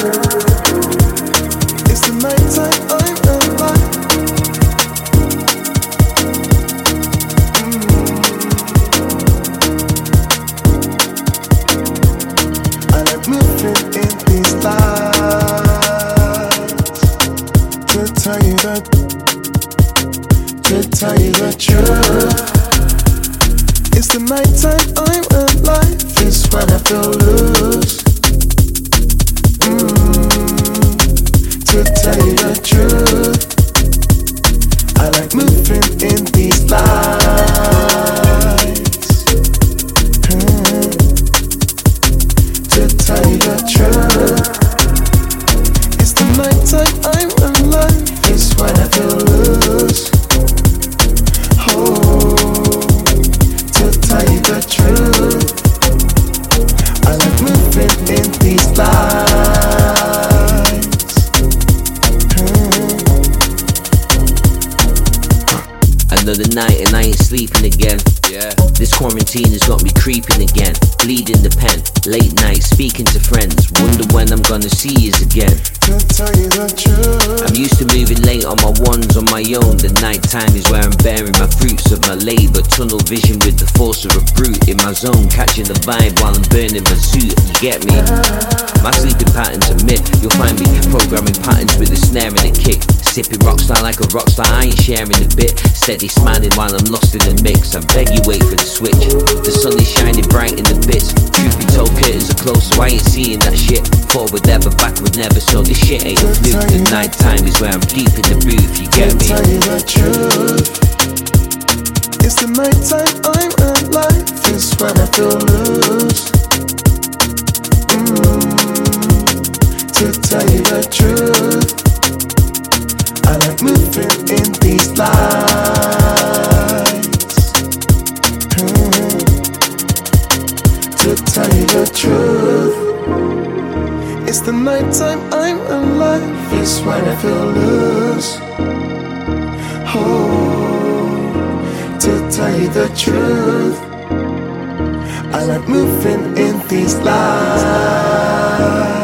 It's the. Mm. It's the nighttime, I'm alive. It's when I feel to tell you the truth. I like moving in these Another night and I ain't sleeping again. Yeah. This quarantine has got me creeping again. Bleeding the pen, late night speaking to friends. Wonder when I'm gonna see yous again. I'm used to moving late on my ones on my own. The night time is where I'm bearing my fruits of my labor. Tunnel vision with the force of a brute in my zone. Catching the vibe while I'm burning my suit. You get me? My sleeping patterns a myth. You'll find me programming patterns with a snare and a kick. Sipping rockstar like a rockstar, I ain't sharing a bit. Steady smiling while I'm lost in the mix. I beg you wait for the switch. The sun is shining bright in the bits. Truth be told, curtains are closed, so I ain't seeing that shit. Forward never, backward never, so this shit ain't a fluke. The night time is where I'm deep in the booth, you get To me? tell you the truth. It's the nighttime, I'm alive. It's when I feel loose. Mm. To tell you the truth, truth. It's the nighttime, I'm alive. It's when I feel loose. Oh, to tell you the truth, I like moving in these lights.